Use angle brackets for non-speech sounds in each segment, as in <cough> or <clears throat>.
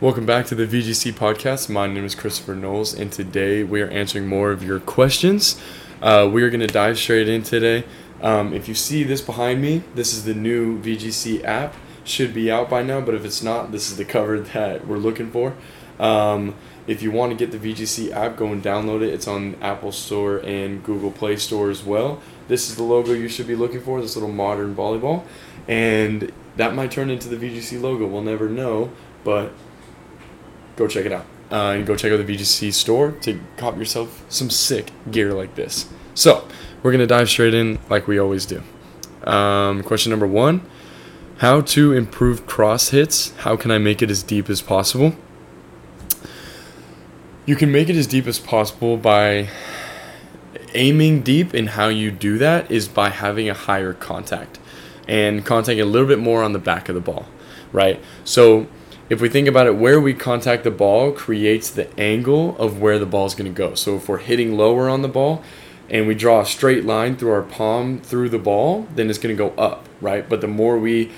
Welcome back to the VGC podcast. My name is Christopher Knowles, and today we are answering more of your questions. Uh, we are going to dive straight in today. Um, if you see this behind me, this is the new VGC app. Should be out by now, but if it's not, this is the <laughs> cover that we're looking for. Um, if you want to get the VGC app, go and download it. It's on Apple Store and Google Play Store as well. This is the logo you should be looking for, this little modern volleyball. And that might turn into the VGC logo. We'll never know, but go check it out. Uh, and go check out the VGC store to cop yourself some sick gear like this. So, we're going to dive straight in like we always do. Um, question number one How to improve cross hits? How can I make it as deep as possible? You can make it as deep as possible by aiming deep, and how you do that is by having a higher contact and contacting a little bit more on the back of the ball, right? So, if we think about it, where we contact the ball creates the angle of where the ball is going to go. So if we're hitting lower on the ball and we draw a straight line through our palm through the ball, then it's going to go up, right? But the more we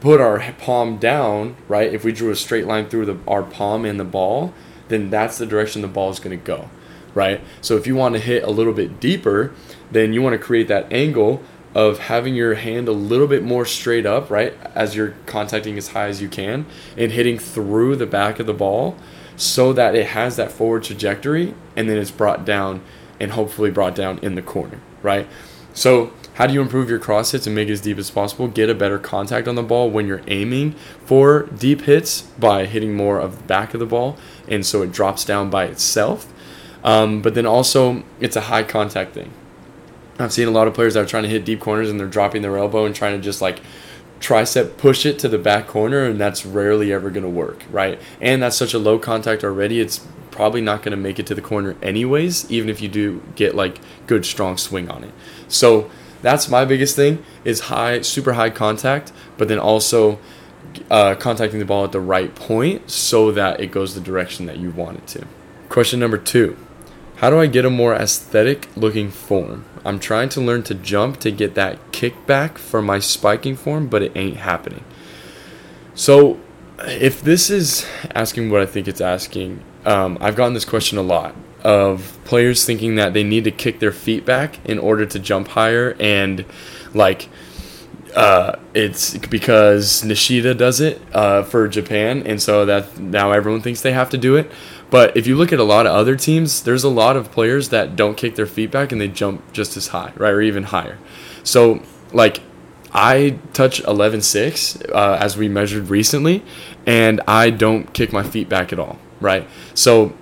put our palm down, right? If we drew a straight line through the, our palm and the ball, then that's the direction the ball is going to go, right? So if you want to hit a little bit deeper, then you want to create that angle of having your hand a little bit more straight up, right, as you're contacting as high as you can and hitting through the back of the ball so that it has that forward trajectory and then it's brought down and hopefully brought down in the corner, right? So, how do you improve your cross hits and make it as deep as possible? Get a better contact on the ball when you're aiming for deep hits by hitting more of the back of the ball, and so it drops down by itself. Um, but then also, it's a high contact thing. I've seen a lot of players that are trying to hit deep corners and they're dropping their elbow and trying to just like tricep push it to the back corner, and that's rarely ever going to work, right? And that's such a low contact already, it's probably not going to make it to the corner anyways, even if you do get like good strong swing on it. So that's my biggest thing is high, super high contact, but then also uh, contacting the ball at the right point so that it goes the direction that you want it to. Question number two. How do I get a more aesthetic looking form? I'm trying to learn to jump to get that kickback for my spiking form, but it ain't happening. So, if this is asking what I think it's asking, um, I've gotten this question a lot of players thinking that they need to kick their feet back in order to jump higher, and like, uh, it's because Nishida does it uh, for Japan, and so that now everyone thinks they have to do it. But if you look at a lot of other teams, there's a lot of players that don't kick their feet back and they jump just as high, right, or even higher. So like I touch 11.6 uh, as we measured recently, and I don't kick my feet back at all, right? So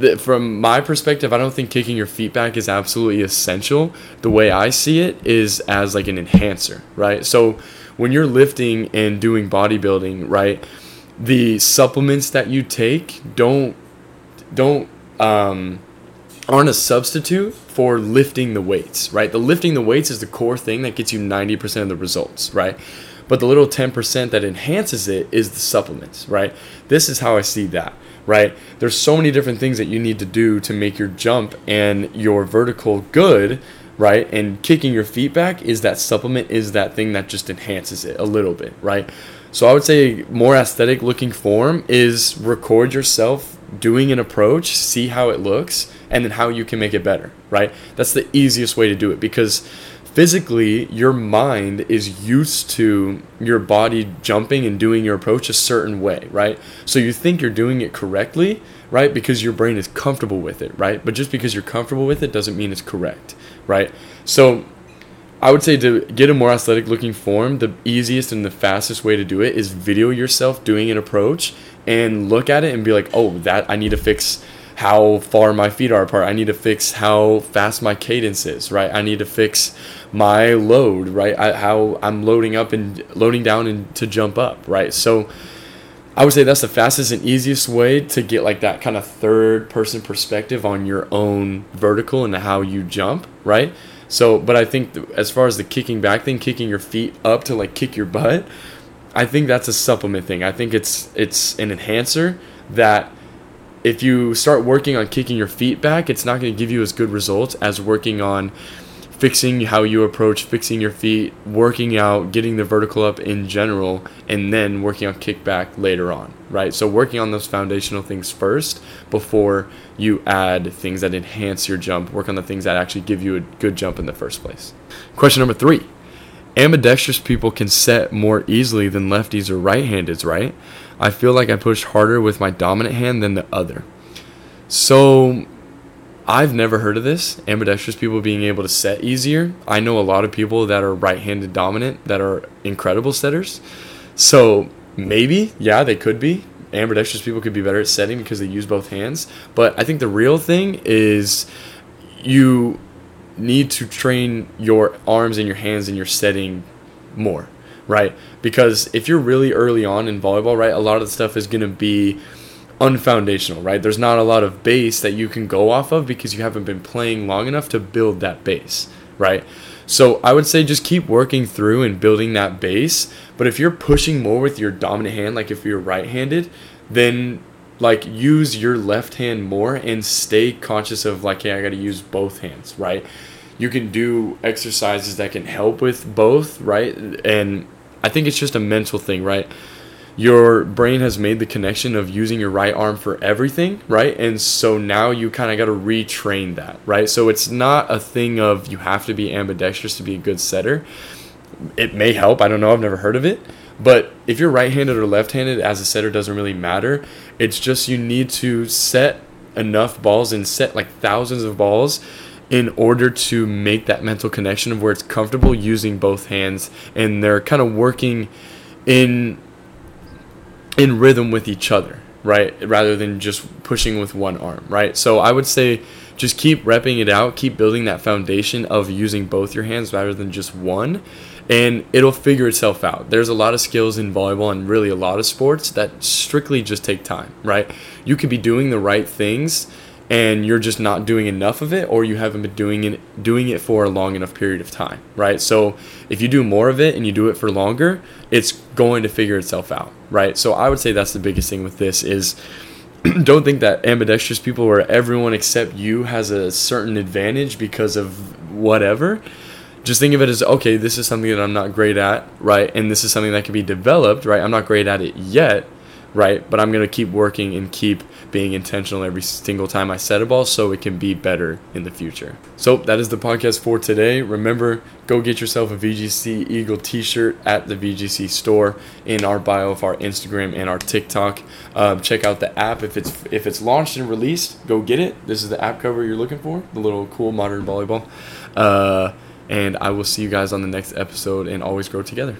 th- from my perspective, I don't think kicking your feet back is absolutely essential. The way I see it is as like an enhancer, right? So when you're lifting and doing bodybuilding, right? The supplements that you take don't don't um, aren't a substitute for lifting the weights, right? The lifting the weights is the core thing that gets you 90% of the results, right? But the little 10% that enhances it is the supplements, right? This is how I see that, right? There's so many different things that you need to do to make your jump and your vertical good, right? And kicking your feet back is that supplement is that thing that just enhances it a little bit, right? So I would say more aesthetic looking form is record yourself doing an approach, see how it looks, and then how you can make it better, right? That's the easiest way to do it because physically your mind is used to your body jumping and doing your approach a certain way, right? So you think you're doing it correctly, right? Because your brain is comfortable with it, right? But just because you're comfortable with it doesn't mean it's correct, right? So I would say to get a more athletic looking form, the easiest and the fastest way to do it is video yourself doing an approach and look at it and be like, oh, that I need to fix how far my feet are apart. I need to fix how fast my cadence is, right? I need to fix my load, right? I, how I'm loading up and loading down and to jump up, right? So I would say that's the fastest and easiest way to get like that kind of third person perspective on your own vertical and how you jump, right? So, but I think as far as the kicking back thing, kicking your feet up to like kick your butt, I think that's a supplement thing. I think it's it's an enhancer that if you start working on kicking your feet back, it's not going to give you as good results as working on fixing how you approach, fixing your feet, working out, getting the vertical up in general, and then working on kickback later on, right? So working on those foundational things first before you add things that enhance your jump. Work on the things that actually give you a good jump in the first place. Question number three. Ambidextrous people can set more easily than lefties or right-handeds, right? I feel like I push harder with my dominant hand than the other. So I've never heard of this, ambidextrous people being able to set easier. I know a lot of people that are right handed dominant that are incredible setters. So maybe, yeah, they could be. Ambidextrous people could be better at setting because they use both hands. But I think the real thing is you need to train your arms and your hands and your setting more, right? Because if you're really early on in volleyball, right, a lot of the stuff is going to be unfoundational, right? There's not a lot of base that you can go off of because you haven't been playing long enough to build that base, right? So I would say just keep working through and building that base. But if you're pushing more with your dominant hand, like if you're right handed, then like use your left hand more and stay conscious of like, hey, I got to use both hands, right? You can do exercises that can help with both, right? And I think it's just a mental thing, right? Your brain has made the connection of using your right arm for everything, right? And so now you kind of got to retrain that, right? So it's not a thing of you have to be ambidextrous to be a good setter. It may help. I don't know. I've never heard of it. But if you're right handed or left handed as a setter doesn't really matter. It's just you need to set enough balls and set like thousands of balls in order to make that mental connection of where it's comfortable using both hands and they're kind of working in in rhythm with each other, right? Rather than just pushing with one arm, right? So I would say just keep repping it out, keep building that foundation of using both your hands rather than just one, and it'll figure itself out. There's a lot of skills in volleyball and really a lot of sports that strictly just take time, right? You could be doing the right things and you're just not doing enough of it or you haven't been doing it doing it for a long enough period of time right? So if you do more of it and you do it for longer it's going to figure itself out right? So i would say that's the biggest thing with this is <clears throat> don't think that ambidextrous people or everyone except you has a certain advantage because of whatever. Just think of it as okay this is something that i'm not great at right? And this is something that can be developed right? I'm not great at it yet right? But I'm going to keep working and keep being intentional every single time I set a ball so it can be better in the future. So that is the podcast for today. Remember, go get yourself a VGC Eagle t shirt at the VGC store in our bio of our Instagram and our TikTok. Um, check out the app if it's if it's launched and released. Go get it. This is the app cover you're looking for. The little cool modern volleyball. Uh, and I will see you guys on the next episode and always grow together.